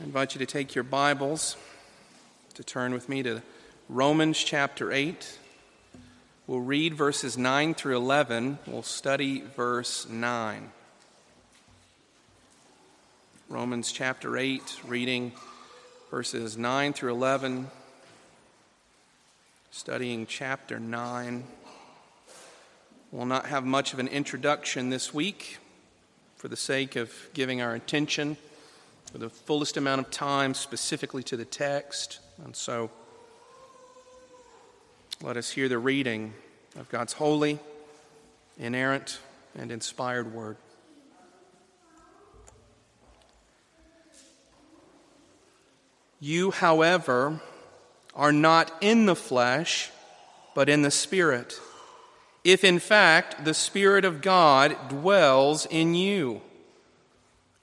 I invite you to take your Bibles to turn with me to Romans chapter 8. We'll read verses 9 through 11. We'll study verse 9. Romans chapter 8, reading verses 9 through 11, studying chapter 9. We'll not have much of an introduction this week for the sake of giving our attention for the fullest amount of time specifically to the text. And so let us hear the reading of God's holy, inerrant, and inspired word. You, however, are not in the flesh, but in the Spirit if in fact the Spirit of God dwells in you.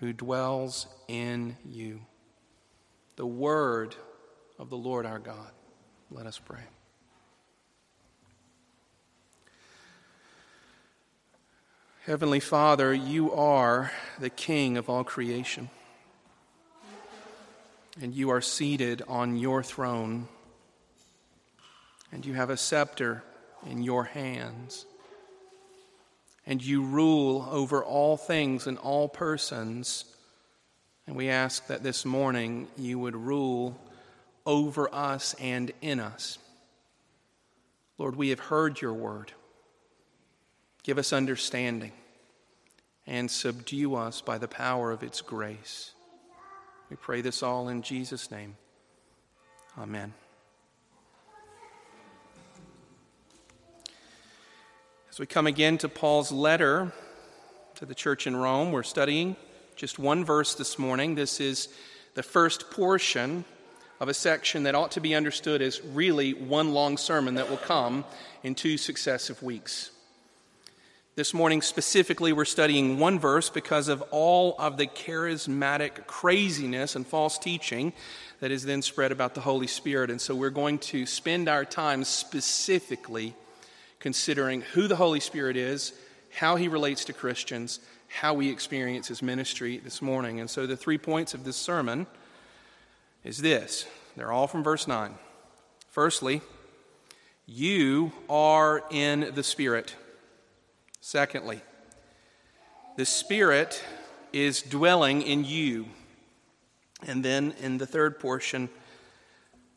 who dwells in you. The word of the Lord our God. Let us pray. Heavenly Father, you are the King of all creation, and you are seated on your throne, and you have a scepter in your hands and you rule over all things and all persons. And we ask that this morning you would rule over us and in us. Lord, we have heard your word. Give us understanding and subdue us by the power of its grace. We pray this all in Jesus' name. Amen. As we come again to Paul's letter to the church in Rome, we're studying just one verse this morning. This is the first portion of a section that ought to be understood as really one long sermon that will come in two successive weeks. This morning, specifically, we're studying one verse because of all of the charismatic craziness and false teaching that is then spread about the Holy Spirit. And so we're going to spend our time specifically considering who the Holy Spirit is, how he relates to Christians, how we experience his ministry this morning. And so the three points of this sermon is this. They're all from verse 9. Firstly, you are in the Spirit. Secondly, the Spirit is dwelling in you. And then in the third portion,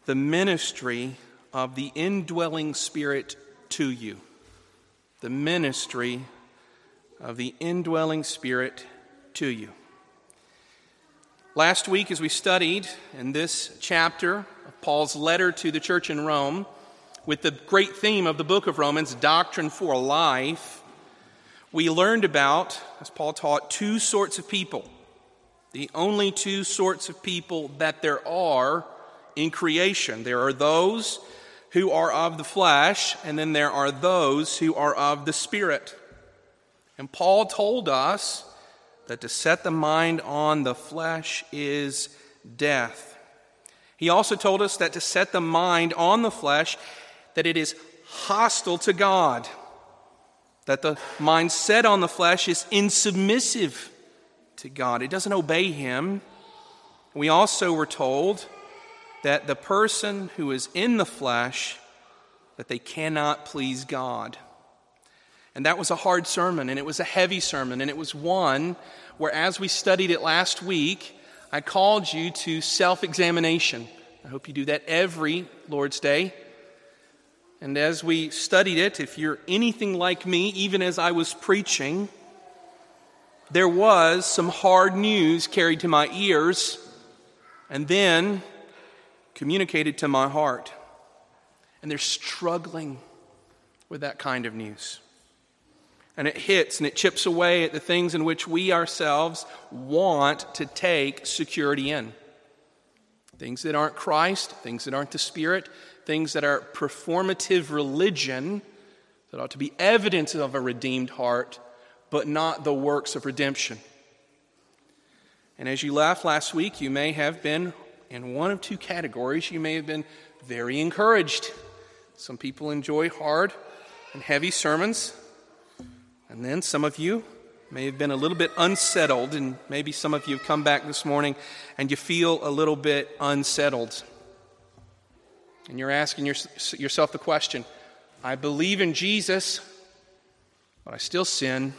the ministry of the indwelling Spirit to you the ministry of the indwelling Spirit to you. Last week, as we studied in this chapter of Paul's letter to the church in Rome, with the great theme of the book of Romans, doctrine for life, we learned about, as Paul taught, two sorts of people. The only two sorts of people that there are in creation. There are those who are of the flesh, and then there are those who are of the Spirit. And Paul told us that to set the mind on the flesh is death. He also told us that to set the mind on the flesh, that it is hostile to God. That the mind set on the flesh is insubmissive to God. It doesn't obey Him. We also were told that the person who is in the flesh that they cannot please God. And that was a hard sermon, and it was a heavy sermon, and it was one where, as we studied it last week, I called you to self examination. I hope you do that every Lord's Day. And as we studied it, if you're anything like me, even as I was preaching, there was some hard news carried to my ears and then communicated to my heart. And they're struggling with that kind of news. And it hits and it chips away at the things in which we ourselves want to take security in. things that aren't Christ, things that aren't the Spirit, things that are performative religion that ought to be evidence of a redeemed heart, but not the works of redemption. And as you left last week, you may have been in one of two categories. You may have been very encouraged. Some people enjoy hard and heavy sermons. And then some of you may have been a little bit unsettled, and maybe some of you have come back this morning and you feel a little bit unsettled. And you're asking your, yourself the question I believe in Jesus, but I still sin,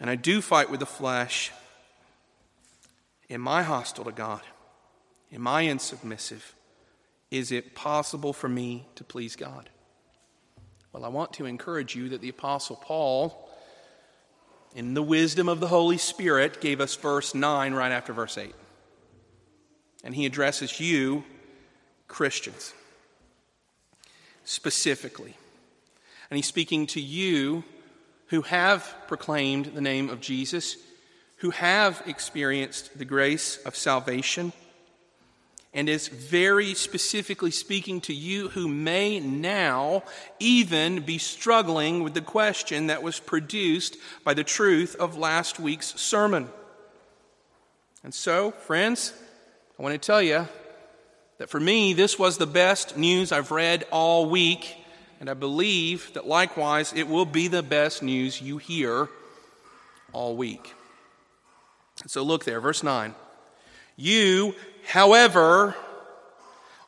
and I do fight with the flesh. Am I hostile to God? Am I insubmissive? Is it possible for me to please God? Well, I want to encourage you that the Apostle Paul, in the wisdom of the Holy Spirit, gave us verse 9 right after verse 8. And he addresses you, Christians, specifically. And he's speaking to you who have proclaimed the name of Jesus, who have experienced the grace of salvation and is very specifically speaking to you who may now even be struggling with the question that was produced by the truth of last week's sermon. And so, friends, I want to tell you that for me, this was the best news I've read all week, and I believe that likewise it will be the best news you hear all week. So look there, verse 9. You however,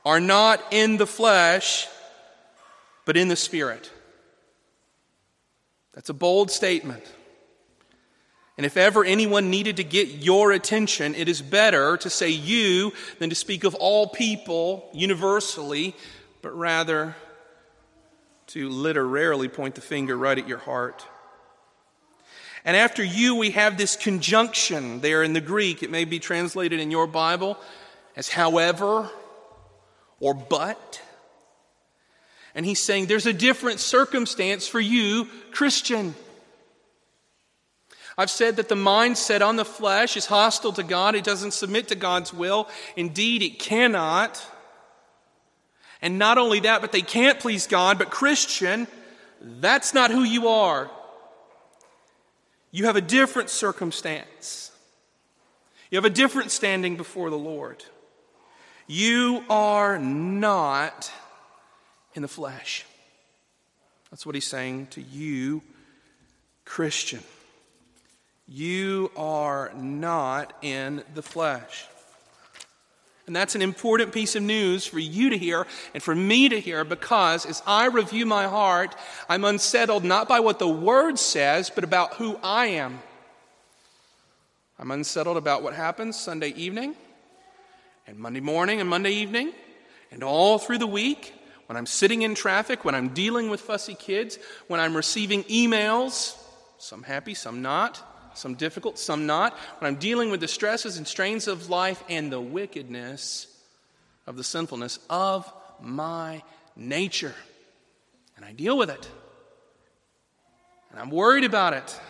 are not in the flesh, but in the Spirit. That's a bold statement. And if ever anyone needed to get your attention, it is better to say you than to speak of all people universally, but rather to literally point the finger right at your heart. And after you, we have this conjunction there in the Greek. It may be translated in your Bible as however or but. And he's saying there's a different circumstance for you, Christian. I've said that the mindset on the flesh is hostile to God. It doesn't submit to God's will. Indeed, it cannot. And not only that, but they can't please God. But, Christian, that's not who you are. You have a different circumstance, you have a different standing before the Lord. You are not in the flesh. That's what he's saying to you, Christian. You are not in the flesh. And that's an important piece of news for you to hear and for me to hear because as I review my heart, I'm unsettled not by what the Word says, but about who I am. I'm unsettled about what happens Sunday evening and Monday morning and Monday evening, and all through the week, when I'm sitting in traffic, when I'm dealing with fussy kids, when I'm receiving emails, some happy, some not, some difficult, some not, when I'm dealing with the stresses and strains of life and the wickedness of the sinfulness of my nature. And I deal with it. And I'm worried about it.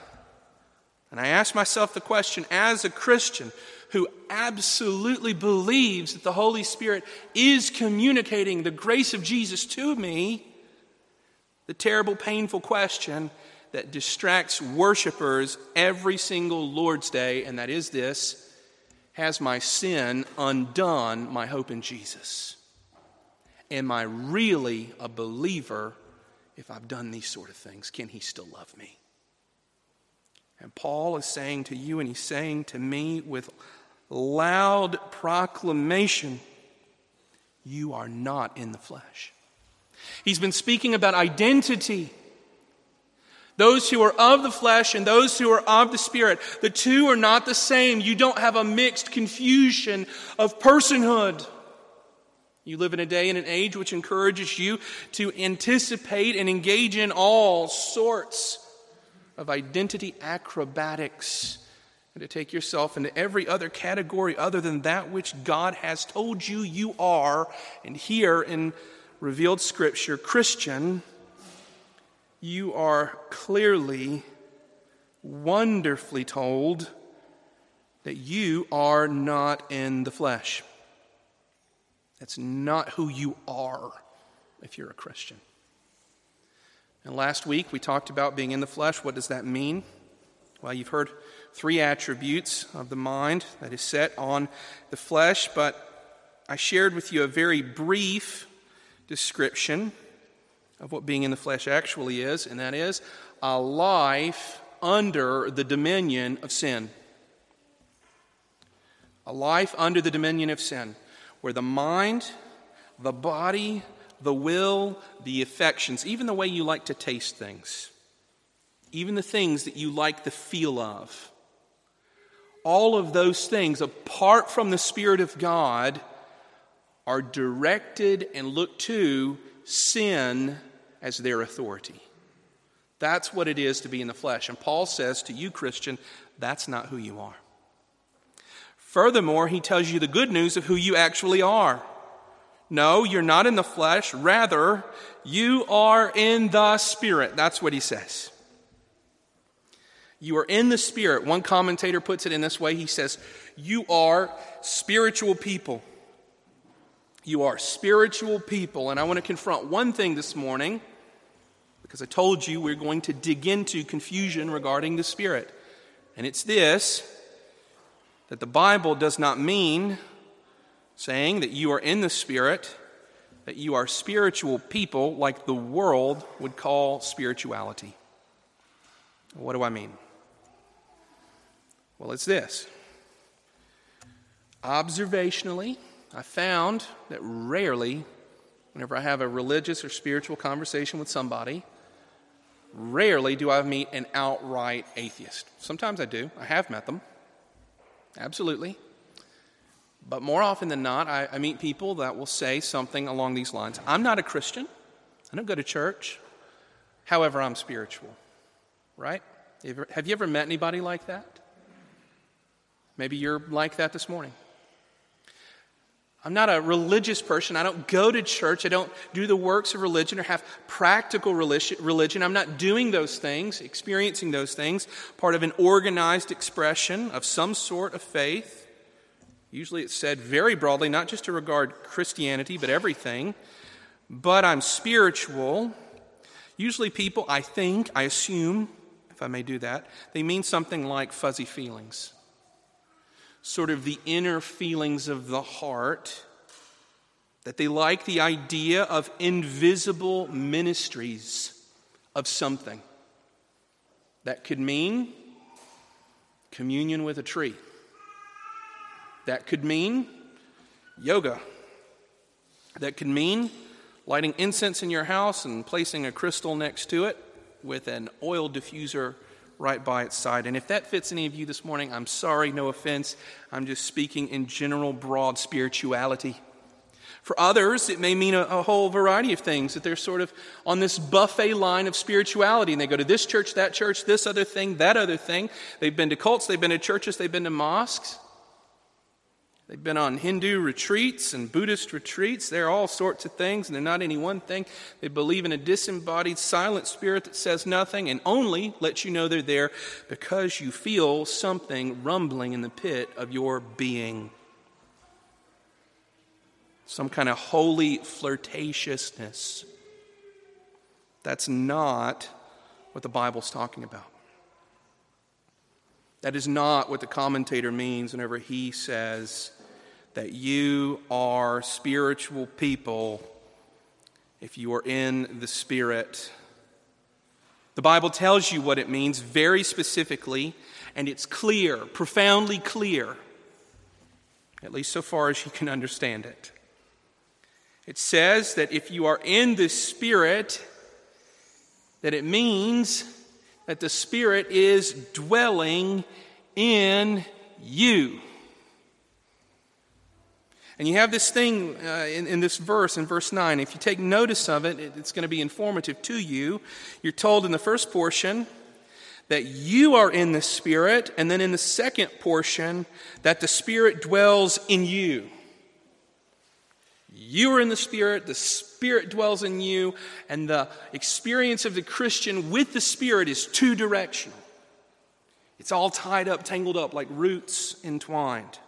And I ask myself the question as a Christian who absolutely believes that the Holy Spirit is communicating the grace of Jesus to me, the terrible, painful question that distracts worshipers every single Lord's Day, and that is this Has my sin undone my hope in Jesus? Am I really a believer if I've done these sort of things? Can he still love me? And Paul is saying to you, and he's saying to me with loud proclamation you are not in the flesh. He's been speaking about identity. Those who are of the flesh and those who are of the spirit. The two are not the same. You don't have a mixed confusion of personhood. You live in a day and an age which encourages you to anticipate and engage in all sorts of identity acrobatics and to take yourself into every other category other than that which God has told you you are. And here in revealed scripture, Christian, you are clearly, wonderfully told that you are not in the flesh. That's not who you are if you're a Christian. And last week we talked about being in the flesh. What does that mean? Well, you've heard three attributes of the mind that is set on the flesh, but I shared with you a very brief description of what being in the flesh actually is, and that is a life under the dominion of sin. A life under the dominion of sin, where the mind, the body, the will, the affections, even the way you like to taste things, even the things that you like the feel of, all of those things, apart from the Spirit of God, are directed and look to sin as their authority. That's what it is to be in the flesh. And Paul says to you, Christian, that's not who you are. Furthermore, he tells you the good news of who you actually are. No, you're not in the flesh. Rather, you are in the Spirit. That's what he says. You are in the Spirit. One commentator puts it in this way he says, You are spiritual people. You are spiritual people. And I want to confront one thing this morning because I told you we're going to dig into confusion regarding the Spirit. And it's this that the Bible does not mean saying that you are in the Spirit, that you are spiritual people like the world would call spirituality. What do I mean? Well, it's this. Observationally, I found that rarely, whenever I have a religious or spiritual conversation with somebody, rarely do I meet an outright atheist. Sometimes I do, I have met them. Absolutely. But more often than not, I, I, meet people that will say something along these lines I'm not a Christian, I don't go to church, however, I'm spiritual. Right? Have you ever met anybody like that? Maybe you're like that this morning. I'm not a religious person. I don't go to church. I don't do the works of religion or have practical religion. I'm not doing those things, experiencing those things, part of an organized expression of some sort of faith. Usually it's said very broadly, not just to regard Christianity, but everything. But I'm spiritual. Usually people, I think, I assume, if I may do that, they mean something like fuzzy feelings. Sort of the inner feelings of the heart. That they like the idea of invisible ministries of something. That could mean communion with a tree. That could mean yoga. That could mean lighting incense in your house and placing a crystal next to it with an oil diffuser right by its side. And if that fits any of you this morning, I'm sorry, no offense. I'm just speaking in general, broad spirituality. For others, it may mean a, a, whole variety of things, that they're sort of on this buffet line of spirituality, and they go to this church, that church, this other thing, that other thing. They've been to cults, they've been to churches, they've been to mosques. They've been on Hindu retreats and Buddhist retreats. They're all sorts of things, and they're not any one thing. They believe in a disembodied, silent spirit that says nothing and only lets you know they're there because you feel something rumbling in the pit of your being. Some kind of holy flirtatiousness. That's not what the Bible's talking about. That is not what the commentator means whenever he says that you are spiritual people if you are in the Spirit. The Bible tells you what it means very specifically, and it's clear, profoundly clear, at least so far as you can understand it. It says that if you are in the Spirit, that it means that the Spirit is dwelling in you. And you have this thing uh, in, in, this verse, in verse 9. If you take notice of it, it, it's going to be informative to you. You're told in the first portion that you are in the Spirit, and then in the second portion, that the Spirit dwells in you. You are in the Spirit, the Spirit dwells in you, and the experience of the Christian with the Spirit is two directional. It's all tied up, tangled up, like roots entwined.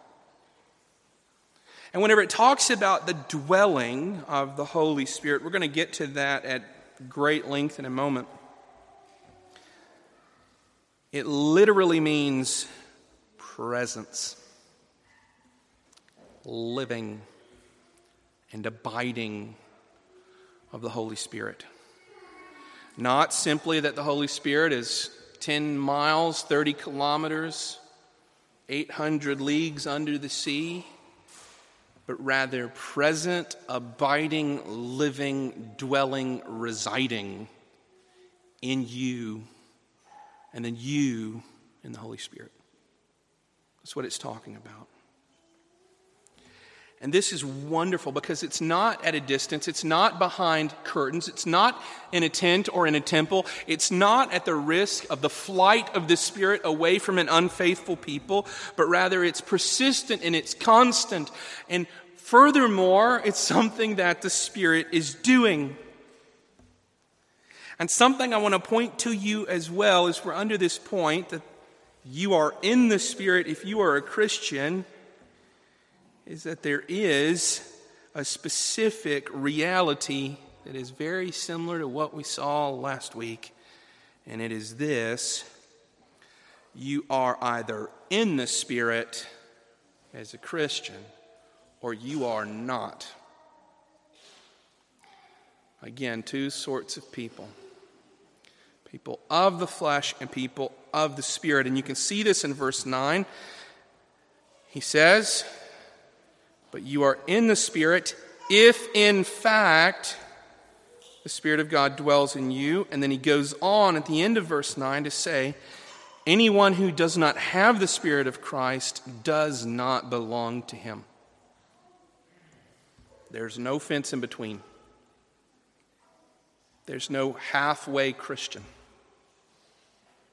And whenever it talks about the dwelling of the Holy Spirit, we're going to get to that at great length in a moment. It literally means presence, living, and abiding of the Holy Spirit. Not simply that the Holy Spirit is 10 miles, 30 kilometers, 800 leagues under the sea, but rather present, abiding, living, dwelling, residing in you, and then you in the Holy Spirit. That's what it's talking about. And this is wonderful because it's not at a distance, it's not behind curtains, it's not in a tent or in a temple, it's not at the risk of the flight of the Spirit away from an unfaithful people, but rather it's persistent and it's constant. And furthermore, it's something that the Spirit is doing. And something I want to point to you as well as we're under this point that you are in the Spirit if you are a Christian is that there is a specific reality that is very similar to what we saw last week, and it is this you are either in the Spirit as a Christian or you are not. Again, two sorts of people people of the flesh and people of the Spirit. And you can see this in verse 9. He says, but you are in the Spirit if, in fact, the Spirit of God dwells in you. And then he goes on at the end of verse 9 to say, Anyone who does not have the Spirit of Christ does not belong to him. There's no fence in between. There's no halfway Christian.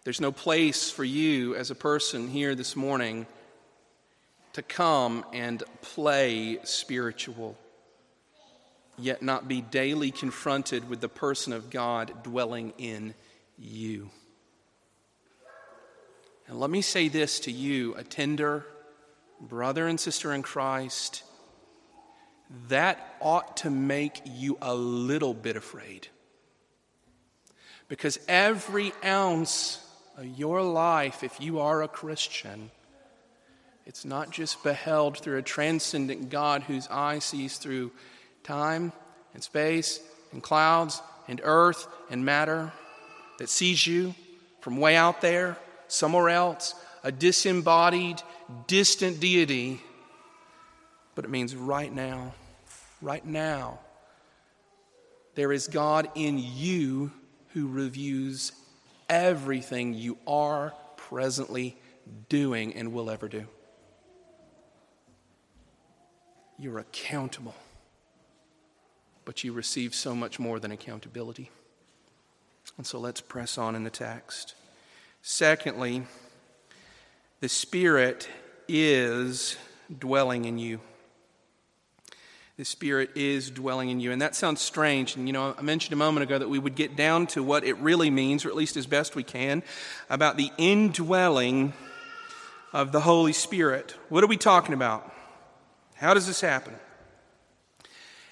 There's no place for you as a person here this morning to come and play spiritual, yet not be daily confronted with the person of God dwelling in you. And let me say this to you, a tender brother and sister in Christ, that ought to make you a little bit afraid. Because every ounce of your life, if you are a Christian, it's not just beheld through a transcendent God whose eye sees through time and space and clouds and earth and matter, that sees you from way out there, somewhere else, a disembodied, distant deity. But it means right now, right now, there is God in you who reviews everything you are presently doing and will ever do. You're accountable. But you receive so much more than accountability. And so let's press on in the text. Secondly, the Spirit is dwelling in you. The Spirit is dwelling in you. And that sounds strange. And, you know, I mentioned a moment ago that we would get down to what it really means, or at least as best we can, about the indwelling of the Holy Spirit. What are we talking about? How does this happen?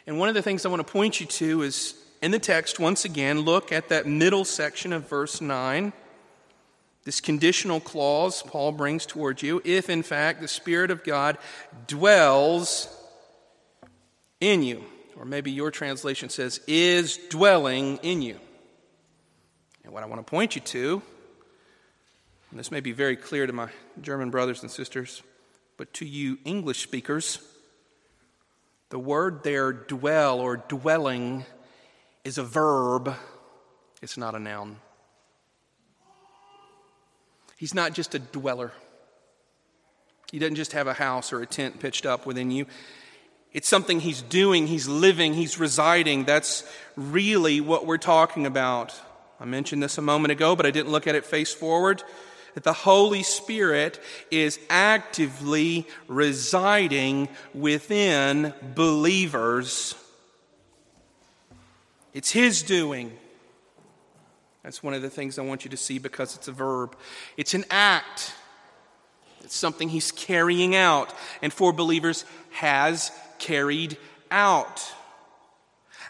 And one of the things I want to point you to is in the text, once again, look at that middle section of verse 9. This conditional clause Paul brings toward you if, in fact, the Spirit of God dwells in you. Or maybe your translation says, is dwelling in you. And what I want to point you to, and this may be very clear to my German brothers and sisters, but to you English speakers, the word there, dwell or dwelling, is a verb, it's not a noun. He's not just a dweller. He doesn't just have a house or a tent pitched up within you. It's something he's doing, he's living, he's residing. That's really what we're talking about. I mentioned this a moment ago, but I didn't look at it face forward that the Holy Spirit is actively residing within believers. It's His doing. That's one of the things I want you to see because it's a verb. It's an act, it's something He's carrying out, and for believers has carried out.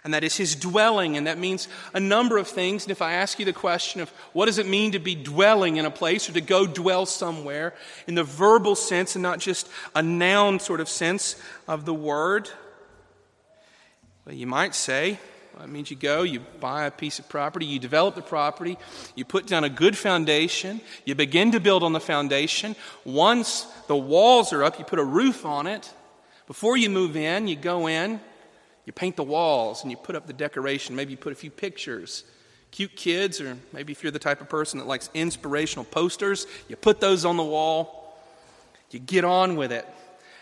And that is his dwelling, and that means a number of things. And if I ask you the question of what does it mean to be dwelling in a place or to go dwell somewhere in the verbal sense and not just a noun sort of sense of the word, well, you might say that means you go, you buy a piece of property, you develop the property, you put down a good foundation, you begin to build on the foundation. Once the walls are up, you put a roof on it. Before you move in, you go in, you paint the walls, and you put up the decoration. Maybe you put a few pictures. Cute kids, or maybe if you're the type of person that likes inspirational posters, you put those on the wall. You get on with it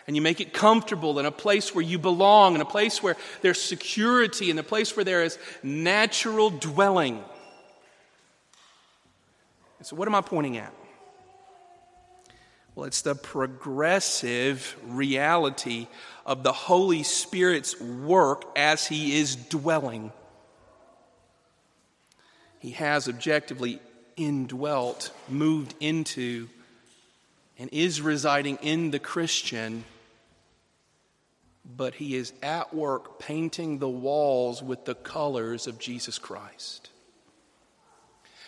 and you make it comfortable in a place where you belong, in a place where there's security, in a place where there is natural dwelling. And so, what am I pointing at? Well, it's the progressive reality of the Holy Spirit's work as He is dwelling. He has objectively indwelt, moved into, and is residing in the Christian but he is at work painting the walls with the colors of Jesus Christ.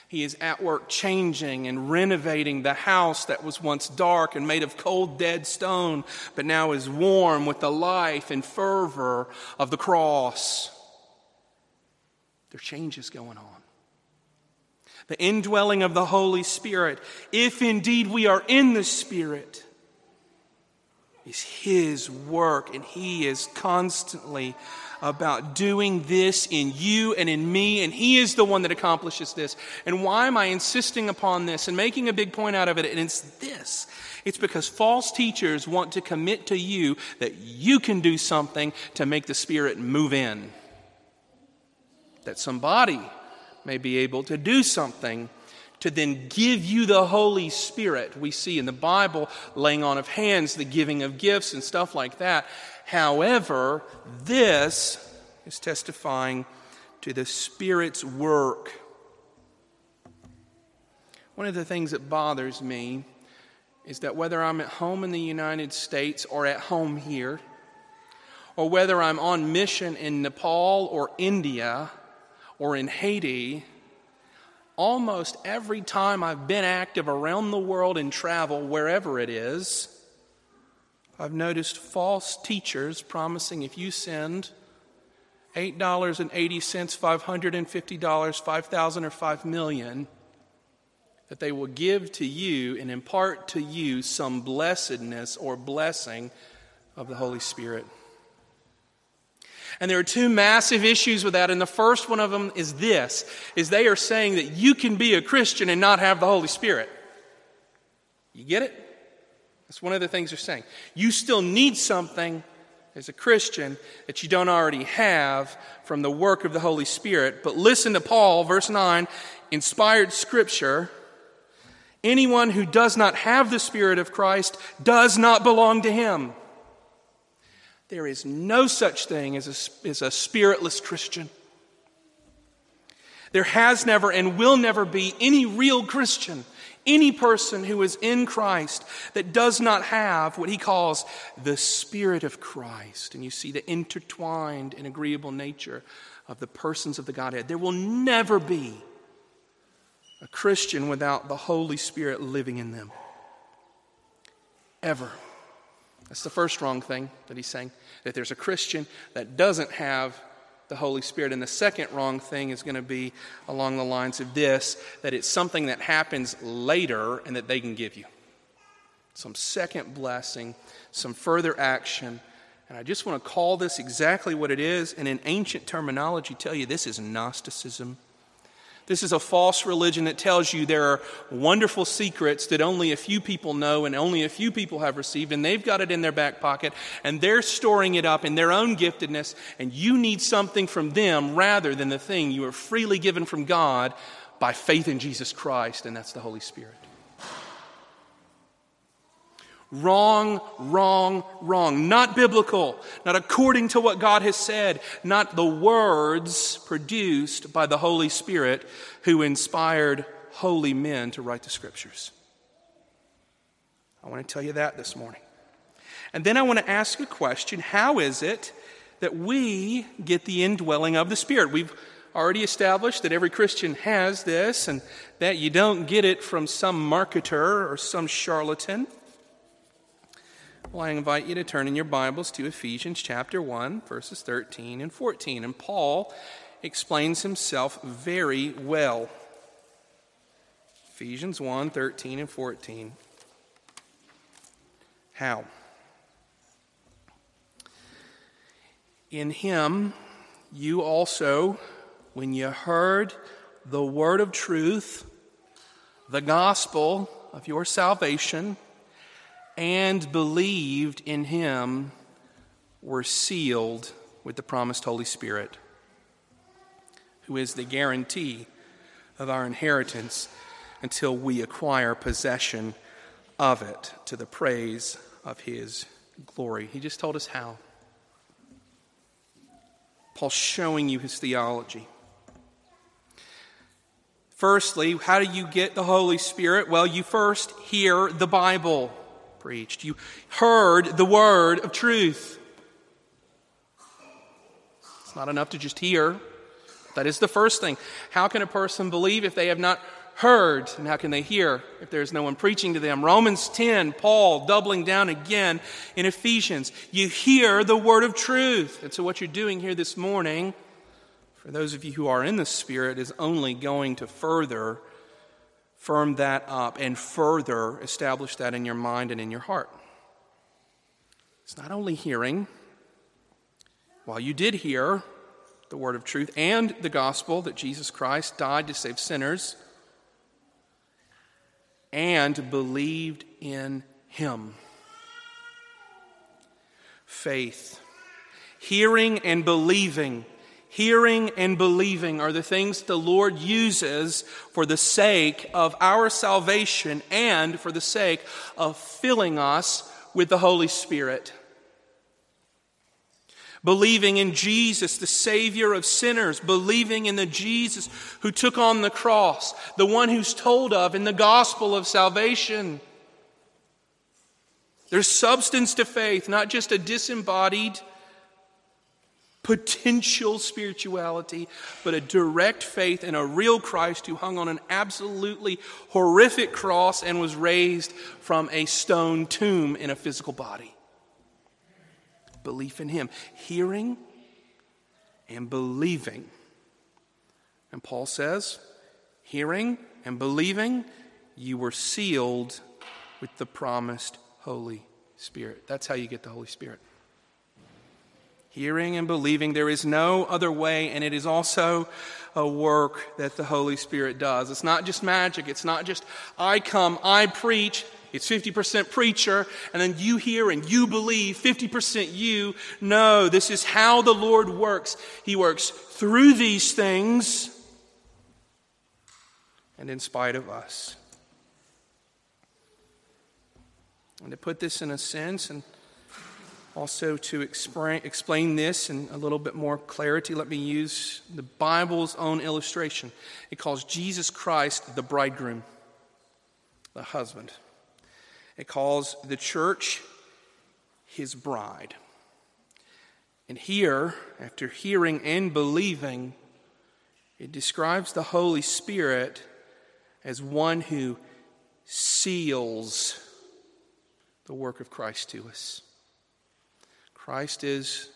He is at work changing and renovating the house that was once dark and made of cold, dead stone, but now is warm with the life and fervor of the cross. There are changes going on. The indwelling of the Holy Spirit, if indeed we are in the Spirit, is His work, and He is constantly about doing this in you and in me, and He is the one that accomplishes this. And why am I insisting upon this and making a big point out of it? And it's this it's because false teachers want to commit to you that you can do something to make the Spirit move in, that somebody may be able to do something to then give you the Holy Spirit. We see in the Bible laying on of hands, the giving of gifts, and stuff like that. However, this is testifying to the Spirit's work. One of the things that bothers me is that whether I'm at home in the United States or at home here, or whether I'm on mission in Nepal or India or in Haiti, almost every time I've been active around the world in travel, wherever it is, I've noticed false teachers promising if you send $8.80, $550, $5,000, or 5 million, that they will give to you and impart to you some blessedness or blessing of the Holy Spirit. And there are two massive issues with that. And the first one of them is this, is they are saying that you can be a Christian and not have the Holy Spirit. You get it? That's one of the things they're saying. You still need something as a Christian that you don't already have from the work of the Holy Spirit. But listen to Paul, verse 9, inspired scripture. Anyone who does not have the Spirit of Christ does not belong to him. There is no such thing as a, as a spiritless Christian. There has never and will never be any real Christian, any person who is in Christ that does not have what he calls the Spirit of Christ. And you see the intertwined and agreeable nature of the persons of the Godhead. There will never be a Christian without the Holy Spirit living in them. Ever. That's the first wrong thing that he's saying, that there's a Christian that doesn't have the Holy Spirit. And the second wrong thing is going to be along the lines of this that it's something that happens later and that they can give you. Some second blessing, some further action. And I just want to call this exactly what it is, and in ancient terminology, tell you this is Gnosticism. This is a false religion that tells you there are wonderful secrets that only a few people know and only a few people have received, and they've got it in their back pocket, and they're storing it up in their own giftedness, and you need something from them rather than the thing you are freely given from God by faith in Jesus Christ, and that's the Holy Spirit. Wrong, wrong, wrong. Not biblical, not according to what God has said, not the words produced by the Holy Spirit who inspired holy men to write the scriptures. I want to tell you that this morning. And then I want to ask a question How is it that we get the indwelling of the Spirit? We've already established that every Christian has this and that you don't get it from some marketer or some charlatan. Well, I invite you to turn in your Bibles to Ephesians chapter 1, verses 13 and 14. And Paul explains himself very well. Ephesians 1 13 and 14. How? In him, you also, when you heard the word of truth, the gospel of your salvation, and believed in him, were sealed with the promised Holy Spirit, who is the guarantee of our inheritance until we acquire possession of it to the praise of his glory. He just told us how. Paul's showing you his theology. Firstly, how do you get the Holy Spirit? Well, you first hear the Bible preached. You heard the word of truth. It's not enough to just hear. That is the first thing. How can a person believe if they have not heard? And how can they hear if there's no one preaching to them? Romans 10, Paul doubling down again in Ephesians. You hear the word of truth. And so, what you're doing here this morning, for those of you who are in the Spirit, is only going to further firm that up and further establish that in your mind and in your heart. It's not only hearing, while you did hear the word of truth and the gospel that Jesus Christ died to save sinners and believed in him. Faith. Hearing and believing. Hearing and believing are the things the Lord uses for the sake of our salvation and for the sake of filling us with the Holy Spirit. Believing in Jesus, the Savior of sinners, believing in the Jesus who took on the cross, the one who's told of in the gospel of salvation. There's substance to faith, not just a disembodied potential spirituality, but a direct faith in a real Christ who hung on an absolutely horrific cross and was raised from a stone tomb in a physical body belief in Him, hearing and believing. And Paul says, hearing and believing, you were sealed with the promised Holy Spirit. That's how you get the Holy Spirit. Hearing and believing, there is no other way, and it is also a work that the Holy Spirit does. It's not just magic, it's not just I come, I preach, it's 50% preacher, and then you hear and you believe, 50% you. No, this is how the Lord works. He works through these things and in spite of us. And to put this in a sense, and also to explain, this in a little bit more clarity, let me use the Bible's own illustration. It calls Jesus Christ the bridegroom, the husband. It calls the church his bride. And here, after hearing and believing, it describes the Holy Spirit as one who seals the work of Christ to us. Christ is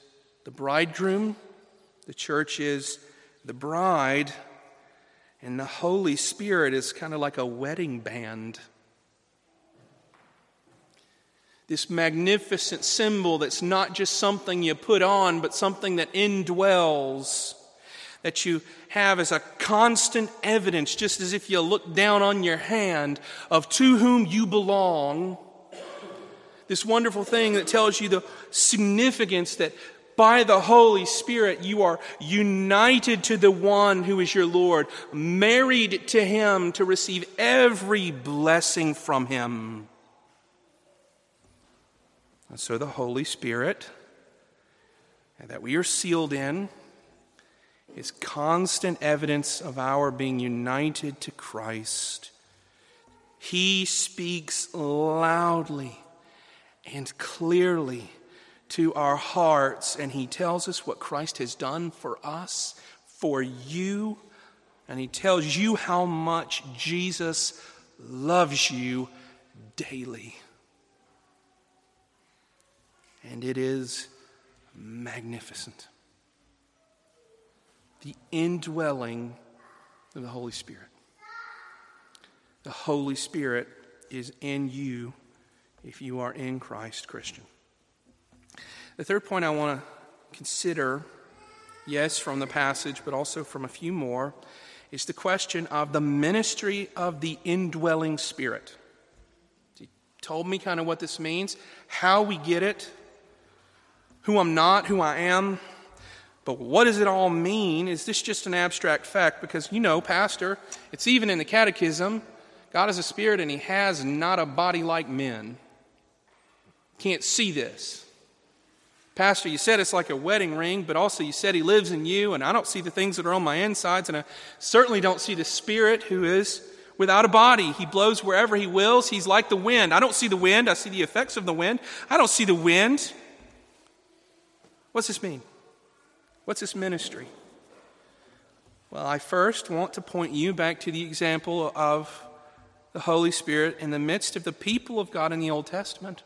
the bridegroom, the church is the bride, and the Holy Spirit is kind of like a wedding band this magnificent symbol that's not just something you put on, but something that indwells, that you have as a constant evidence, just as if you look down on your hand, of to whom you belong. This wonderful thing that tells you the significance that by the Holy Spirit, you are united to the one who is your Lord, married to Him to receive every blessing from Him. And so the Holy Spirit, and that we are sealed in, is constant evidence of our being united to Christ. He speaks loudly and clearly to our hearts, and He tells us what Christ has done for us, for you, and He tells you how much Jesus loves you daily. And it is magnificent. The indwelling of the Holy Spirit. The Holy Spirit is in you if you are in Christ, Christian. The third point I want to consider, yes, from the passage, but also from a few more, is the question of the ministry of the indwelling Spirit. He told me kind of what this means, how we get it, who I'm not, who I am. But what does it all mean? Is this just an abstract fact? Because you know, Pastor, it's even in the Catechism God is a spirit and he has not a body like men. Can't see this. Pastor, you said it's like a wedding ring, but also you said he lives in you, and I don't see the things that are on my insides, and I certainly don't see the spirit who is without a body. He blows wherever he wills. He's like the wind. I don't see the wind, I see the effects of the wind. I don't see the wind. What's this mean? What's this ministry? Well, I first want to point you back to the example of the Holy Spirit in the midst of the people of God in the Old Testament.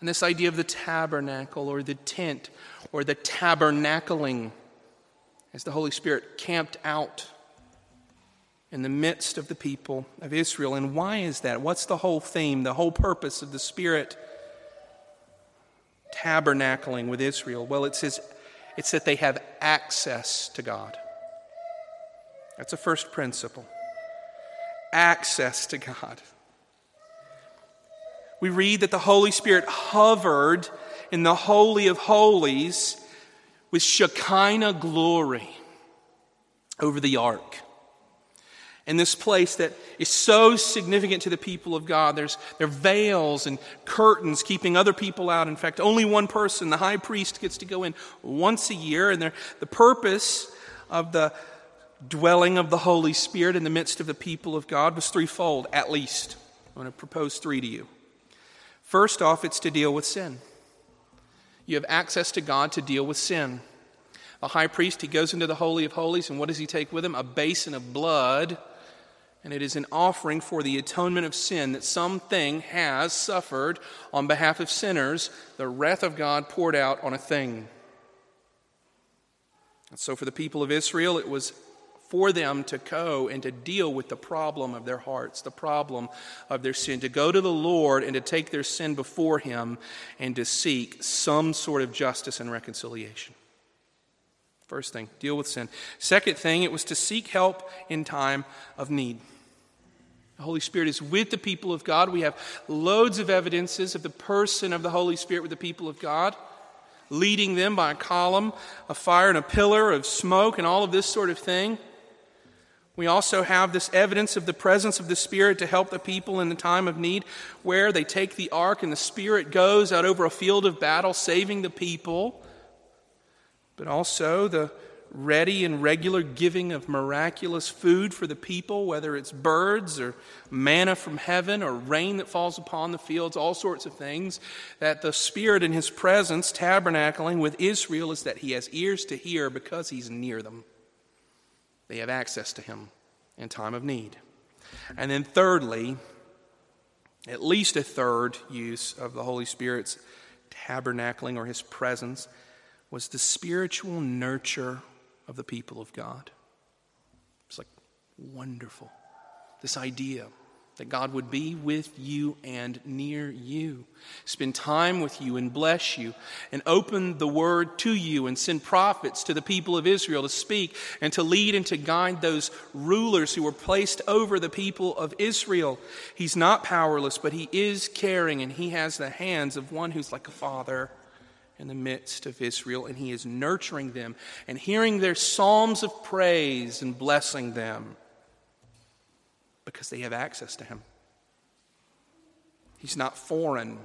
And this idea of the tabernacle or the tent or the tabernacling as the Holy Spirit camped out in the midst of the people of Israel. And why is that? What's the whole theme, the whole purpose of the Spirit tabernacling with Israel? Well, it says it's that they have access to God. That's a first principle access to God. We read that the Holy Spirit hovered in the Holy of Holies with Shekinah glory over the ark. In this place that is so significant to the people of God, there's there are veils and curtains keeping other people out. In fact, only one person, the high priest, gets to go in once a year. And the purpose of the dwelling of the Holy Spirit in the midst of the people of God was threefold, at least. I'm going to propose three to you. First off, it's to deal with sin. You have access to God to deal with sin. A high priest, he goes into the Holy of Holies, and what does he take with him? A basin of blood. And it is an offering for the atonement of sin that something has suffered on behalf of sinners, the wrath of God poured out on a thing. And so for the people of Israel, it was for them to go and to deal with the problem of their hearts, the problem of their sin, to go to the Lord and to take their sin before Him and to seek some sort of justice and reconciliation. First thing, deal with sin. Second thing, it was to seek help in time of need. The Holy Spirit is with the people of God. We have loads of evidences of the person of the Holy Spirit with the people of God, leading them by a column, a fire, and a pillar of smoke, and all of this sort of thing. We also have this evidence of the presence of the Spirit to help the people in the time of need, where they take the ark and the Spirit goes out over a field of battle, saving the people, but also the ready and regular giving of miraculous food for the people, whether it's birds or manna from heaven or rain that falls upon the fields, all sorts of things. That the Spirit in His presence, tabernacling with Israel, is that He has ears to hear because He's near them. They have access to him in time of need. And then, thirdly, at least a third use of the Holy Spirit's tabernacling or his presence was the spiritual nurture of the people of God. It's like wonderful. This idea that God would be with you and near you, spend time with you and bless you, and open the word to you and send prophets to the people of Israel to speak and to lead and to guide those rulers who were placed over the people of Israel. He's not powerless, but he is caring, and he has the hands of one who's like a father in the midst of Israel, and he is nurturing them and hearing their psalms of praise and blessing them because they have access to him. He's not foreign.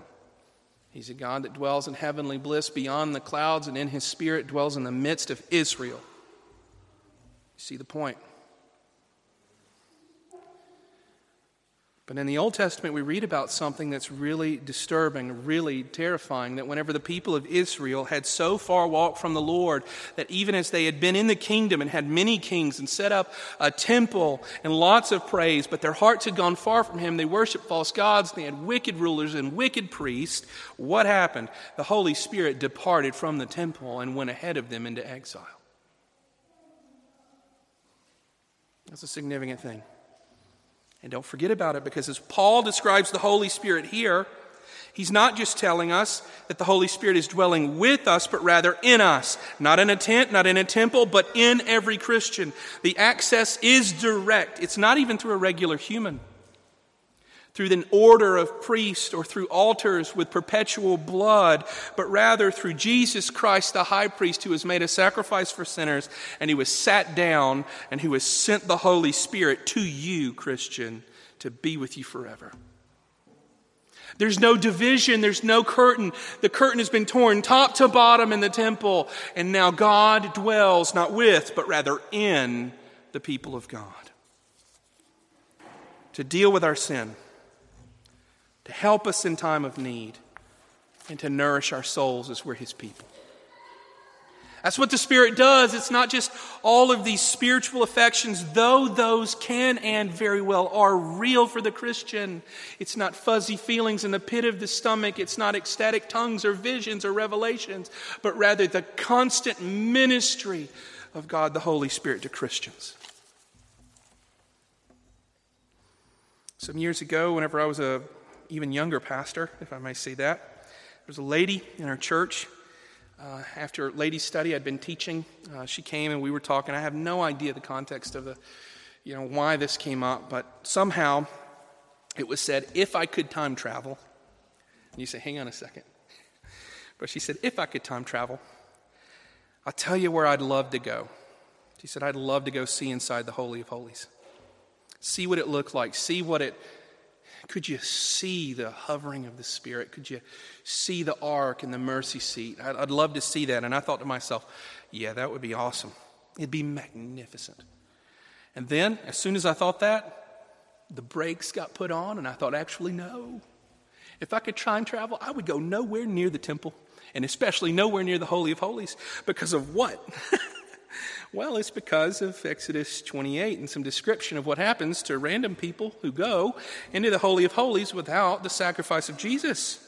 He's a God that dwells in heavenly bliss beyond the clouds and in his spirit dwells in the midst of Israel. You see the point? But in the Old Testament, we read about something that's really disturbing, really terrifying. That whenever the people of Israel had so far walked from the Lord that even as they had been in the kingdom and had many kings and set up a temple and lots of praise, but their hearts had gone far from Him, they worshiped false gods, they had wicked rulers and wicked priests. What happened? The Holy Spirit departed from the temple and went ahead of them into exile. That's a significant thing. And don't forget about it because as Paul describes the Holy Spirit here, he's not just telling us that the Holy Spirit is dwelling with us, but rather in us. Not in a tent, not in a temple, but in every Christian. The access is direct. It's not even through a regular human. Through an order of priests or through altars with perpetual blood, but rather through Jesus Christ, the high priest, who has made a sacrifice for sinners and who has sat down and who has sent the Holy Spirit to you, Christian, to be with you forever. There's no division, there's no curtain. The curtain has been torn top to bottom in the temple, and now God dwells not with, but rather in the people of God. To deal with our sin, to help us in time of need, and to nourish our souls as we're His people. That's what the Spirit does. It's not just all of these spiritual affections, though those can and very well are real for the Christian. It's not fuzzy feelings in the pit of the stomach. It's not ecstatic tongues or visions or revelations, but rather the constant ministry of God the Holy Spirit to Christians. Some years ago, whenever I was a even younger pastor, if I may say that, there was a lady in our church uh, after ladies' study, I'd been teaching. Uh, she came and we were talking. I have no idea the context of the, you know, why this came up, but somehow it was said, if I could time travel. And you say, hang on a second. But she said, if I could time travel, I'll tell you where I'd love to go. She said, I'd love to go see inside the Holy of Holies. See what it looked like. See what it could you see the hovering of the Spirit? Could you see the ark and the mercy seat? I'd, I'd love to see that. And I thought to myself, yeah, that would be awesome. It'd be magnificent. And then, as soon as I thought that, the brakes got put on, and I thought, actually, no. If I could time travel, I would go nowhere near the temple, and especially nowhere near the Holy of Holies. Because of what? Well, it's because of Exodus 28 and some description of what happens to random people who go into the Holy of Holies without the sacrifice of Jesus.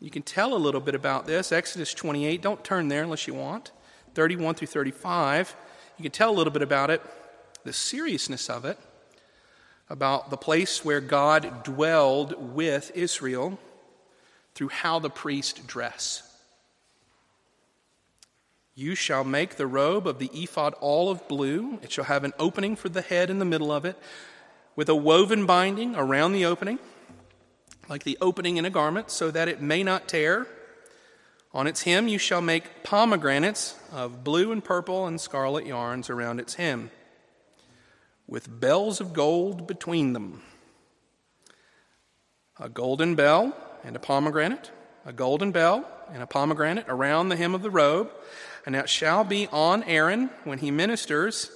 You can tell a little bit about this. Exodus 28, don't turn there unless you want. 31 through 35. You can tell a little bit about it, the seriousness of it, about the place where God dwelled with Israel through how the priest dress. You shall make the robe of the ephod all of blue. It shall have an opening for the head in the middle of it, with a woven binding around the opening, like the opening in a garment, so that it may not tear. On its hem you shall make pomegranates of blue and purple and scarlet yarns around its hem, with bells of gold between them. A golden bell and a pomegranate, a golden bell and a pomegranate around the hem of the robe and it shall be on Aaron when he ministers,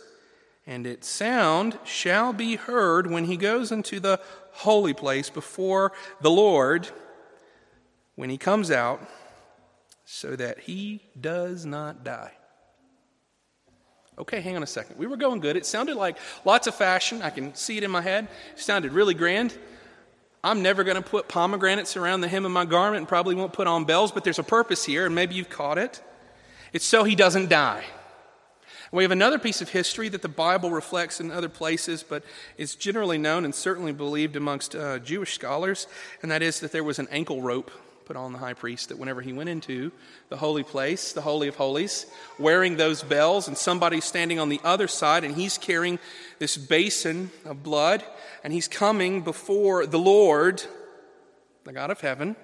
and its sound shall be heard when he goes into the holy place before the Lord when he comes out, so that he does not die. Okay, hang on a second. We were going good. It sounded like lots of fashion. I can see it in my head. It sounded really grand. I'm never going to put pomegranates around the hem of my garment and probably won't put on bells, but there's a purpose here, and maybe you've caught it. It's so he doesn't die. We have another piece of history that the Bible reflects in other places, but is generally known and certainly believed amongst uh, Jewish scholars, and that is that there was an ankle rope put on the high priest that whenever he went into the holy place, the Holy of Holies, wearing those bells, and somebody standing on the other side, and he's carrying this basin of blood, and he's coming before the Lord, the God of heaven,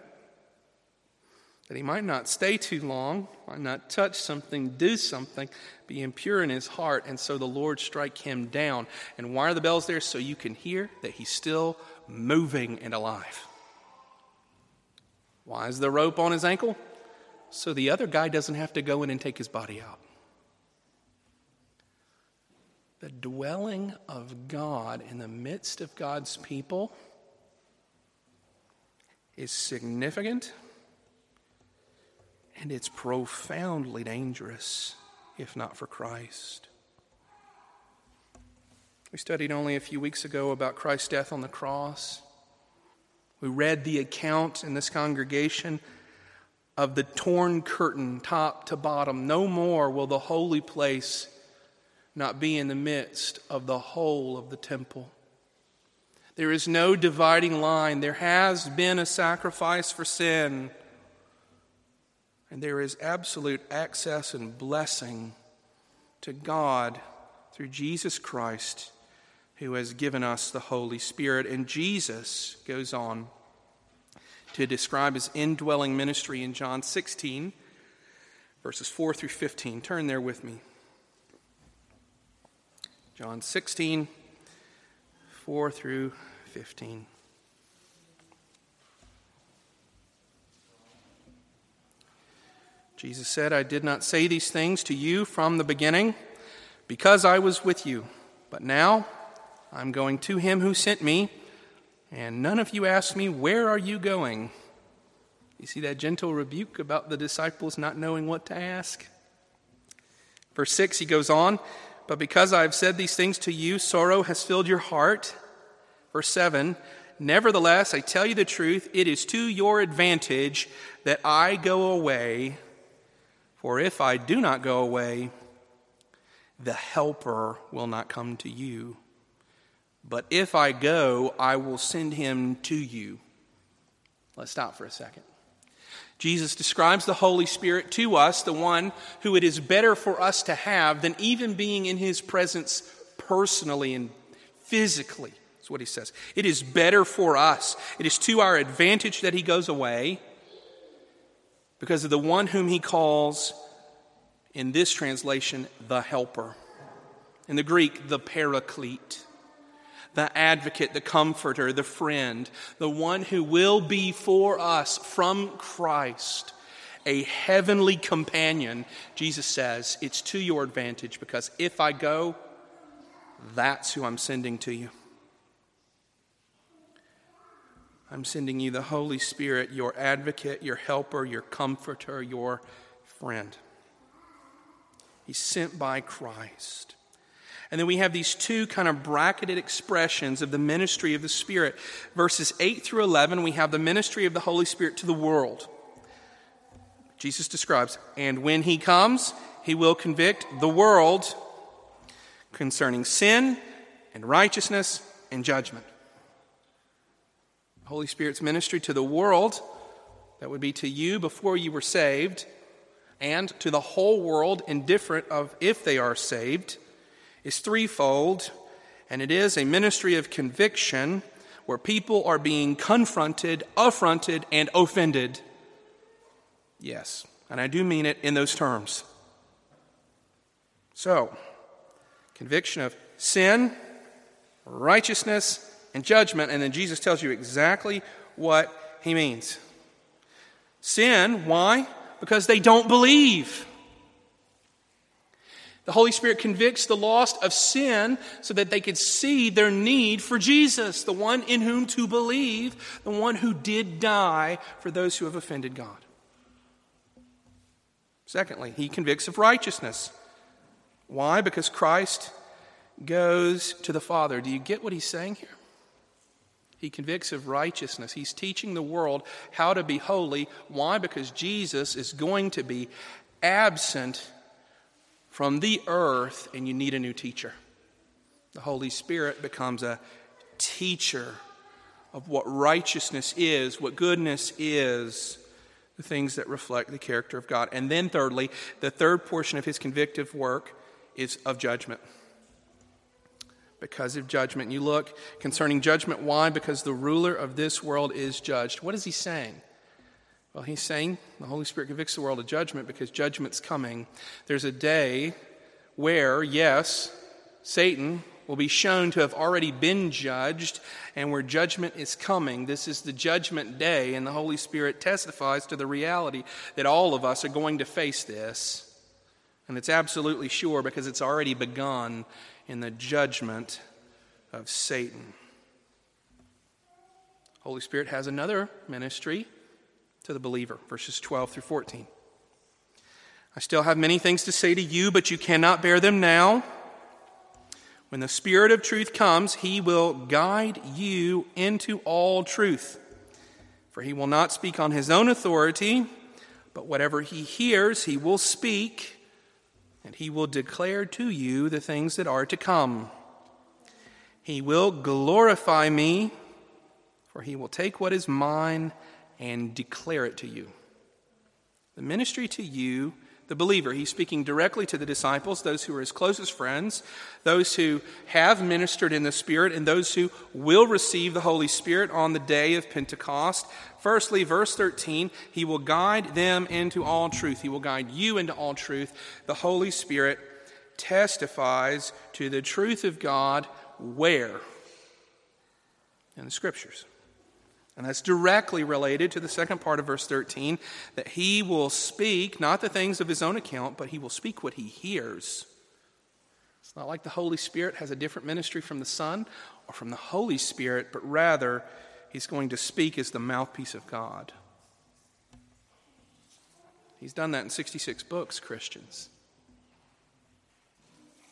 that he might not stay too long, might not touch something, do something, be impure in his heart, and so the Lord strike him down. And why are the bells there? So you can hear that he's still moving and alive. Why is the rope on his ankle? So the other guy doesn't have to go in and take his body out. The dwelling of God in the midst of God's people is significant and it's profoundly dangerous if not for Christ. We studied only a few weeks ago about Christ's death on the cross. We read the account in this congregation of the torn curtain, top to bottom. No more will the holy place not be in the midst of the whole of the temple. There is no dividing line. There has been a sacrifice for sin. And there is absolute access and blessing to God through Jesus Christ, who has given us the Holy Spirit. And Jesus goes on to describe his indwelling ministry in John 16, verses 4 through 15. Turn there with me. John 16, 4 through 15. Jesus said, I did not say these things to you from the beginning because I was with you. But now I'm going to him who sent me, and none of you ask me, Where are you going? You see that gentle rebuke about the disciples not knowing what to ask? Verse 6, he goes on, But because I have said these things to you, sorrow has filled your heart. Verse 7, Nevertheless, I tell you the truth, it is to your advantage that I go away. For if I do not go away, the Helper will not come to you. But if I go, I will send him to you. Let's stop for a second. Jesus describes the Holy Spirit to us, the one who it is better for us to have than even being in his presence personally and physically. That's what he says. It is better for us. It is to our advantage that he goes away because of the one whom he calls, in this translation, the helper. In the Greek, the paraclete, the advocate, the comforter, the friend, the one who will be for us from Christ a heavenly companion. Jesus says, It's to your advantage because if I go, that's who I'm sending to you. I'm sending you the Holy Spirit, your advocate, your helper, your comforter, your friend. He's sent by Christ. And then we have these two kind of bracketed expressions of the ministry of the Spirit. Verses 8 through 11, we have the ministry of the Holy Spirit to the world. Jesus describes, and when he comes, he will convict the world concerning sin and righteousness and judgment. Holy Spirit's ministry to the world, that would be to you before you were saved, and to the whole world, indifferent of if they are saved, is threefold, and it is a ministry of conviction where people are being confronted, affronted, and offended. Yes, and I do mean it in those terms. So, conviction of sin, righteousness, and judgment, and then Jesus tells you exactly what he means. Sin, why? Because they don't believe. The Holy Spirit convicts the lost of sin so that they could see their need for Jesus, the one in whom to believe, the one who did die for those who have offended God. Secondly, he convicts of righteousness. Why? Because Christ goes to the Father. Do you get what he's saying here? He convicts of righteousness. He's teaching the world how to be holy. Why? Because Jesus is going to be absent from the earth, and you need a new teacher. The Holy Spirit becomes a teacher of what righteousness is, what goodness is, the things that reflect the character of God. And then, thirdly, the third portion of his convictive work is of judgment because of judgment. You look concerning judgment. Why? Because the ruler of this world is judged. What is he saying? Well, he's saying the Holy Spirit convicts the world of judgment because judgment's coming. There's a day where, yes, Satan will be shown to have already been judged and where judgment is coming. This is the judgment day, and the Holy Spirit testifies to the reality that all of us are going to face this. And it's absolutely sure because it's already begun in the judgment of Satan. Holy Spirit has another ministry to the believer, verses 12 through 14. I still have many things to say to you, but you cannot bear them now. When the Spirit of truth comes, he will guide you into all truth. For he will not speak on his own authority, but whatever he hears, he will speak, and he will declare to you the things that are to come. He will glorify me, for he will take what is mine and declare it to you. The ministry to you the believer. He's speaking directly to the disciples, those who are his closest friends, those who have ministered in the Spirit, and those who will receive the Holy Spirit on the day of Pentecost. Firstly, verse 13, he will guide them into all truth. He will guide you into all truth. The Holy Spirit testifies to the truth of God where? In the Scriptures. And that's directly related to the second part of verse 13 that he will speak not the things of his own account, but he will speak what he hears. It's not like the Holy Spirit has a different ministry from the Son or from the Holy Spirit, but rather he's going to speak as the mouthpiece of God. He's done that in 66 books, Christians.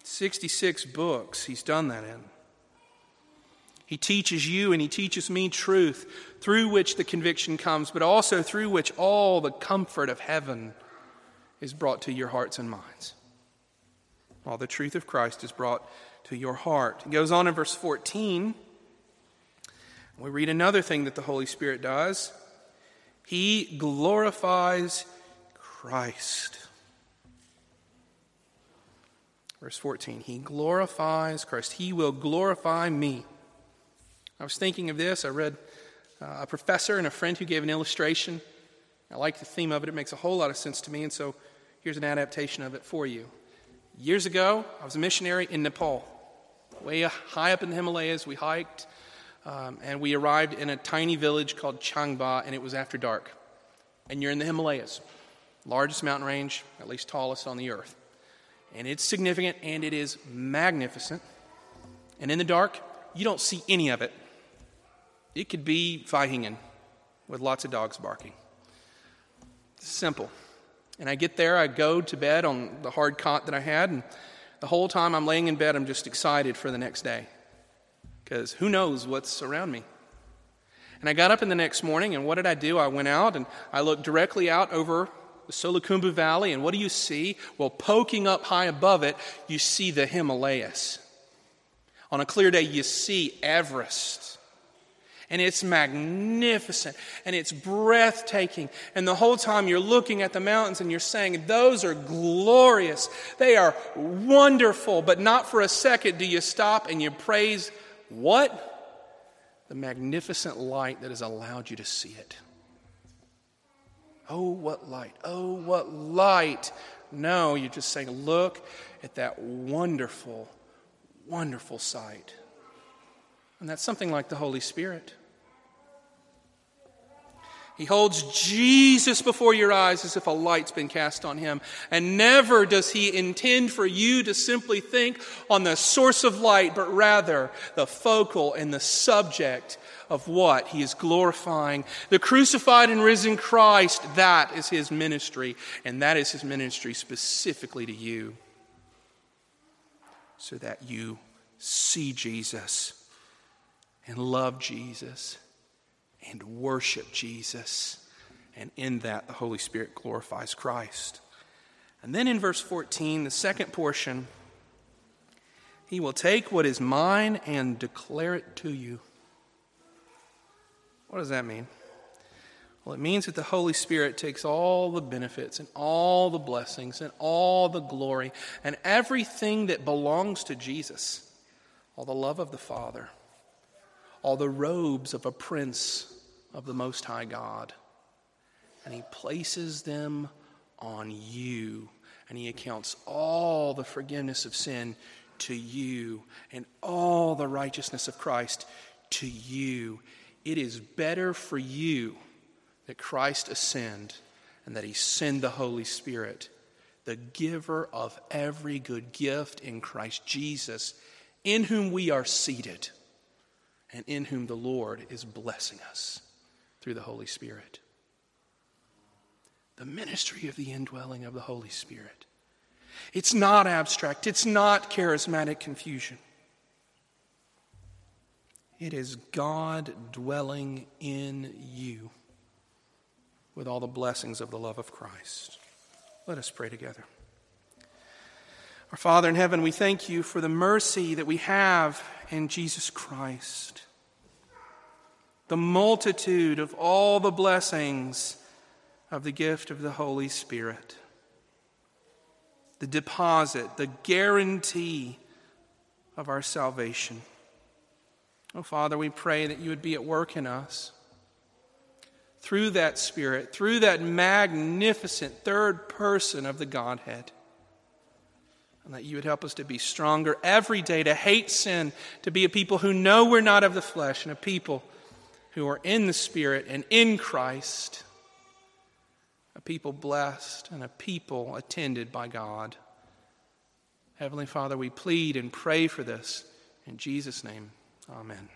66 books he's done that in. He teaches you and He teaches me truth through which the conviction comes, but also through which all the comfort of heaven is brought to your hearts and minds. All the truth of Christ is brought to your heart. It goes on in verse 14. We read another thing that the Holy Spirit does He glorifies Christ. Verse 14, He glorifies Christ. He will glorify me. I was thinking of this. I read uh, a professor and a friend who gave an illustration. I like the theme of it, it makes a whole lot of sense to me, and so here's an adaptation of it for you. Years ago, I was a missionary in Nepal, way high up in the Himalayas. We hiked, um, and we arrived in a tiny village called Changba, and it was after dark. And you're in the Himalayas, largest mountain range, at least tallest on the earth. And it's significant and it is magnificent. And in the dark, you don't see any of it. It could be Vaihingen with lots of dogs barking. Simple. And I get there, I go to bed on the hard cot that I had, and the whole time I'm laying in bed, I'm just excited for the next day. Because who knows what's around me. And I got up in the next morning, and what did I do? I went out and I looked directly out over the Solukhumbu Valley, and what do you see? Well, poking up high above it, you see the Himalayas. On a clear day, you see Everest and it's magnificent and it's breathtaking. And the whole time you're looking at the mountains and you're saying, Those are glorious. They are wonderful. But not for a second do you stop and you praise what? The magnificent light that has allowed you to see it. Oh, what light! Oh, what light! No, you're just saying, Look at that wonderful, wonderful sight. And that's something like the Holy Spirit. He holds Jesus before your eyes as if a light's been cast on him. And never does he intend for you to simply think on the source of light, but rather the focal and the subject of what he is glorifying. The crucified and risen Christ, that is his ministry. And that is his ministry specifically to you. So that you see Jesus and love Jesus and worship Jesus. And in that, the Holy Spirit glorifies Christ. And then in verse 14, the second portion, He will take what is mine and declare it to you. What does that mean? Well, it means that the Holy Spirit takes all the benefits and all the blessings and all the glory and everything that belongs to Jesus, all the love of the Father, all the robes of a prince of the Most High God. And He places them on you. And He accounts all the forgiveness of sin to you and all the righteousness of Christ to you. It is better for you that Christ ascend and that He send the Holy Spirit, the giver of every good gift in Christ Jesus, in whom we are seated and in whom the Lord is blessing us through the Holy Spirit. The ministry of the indwelling of the Holy Spirit. It's not abstract, it's not charismatic confusion. It is God dwelling in you with all the blessings of the love of Christ. Let us pray together. Our Father in heaven, we thank you for the mercy that we have in Jesus Christ. The multitude of all the blessings of the gift of the Holy Spirit. The deposit, the guarantee of our salvation. Oh, Father, we pray that you would be at work in us through that Spirit, through that magnificent third person of the Godhead. And that you would help us to be stronger every day, to hate sin, to be a people who know we're not of the flesh, and a people who are in the Spirit and in Christ. A people blessed and a people attended by God. Heavenly Father, we plead and pray for this. In Jesus' name, amen.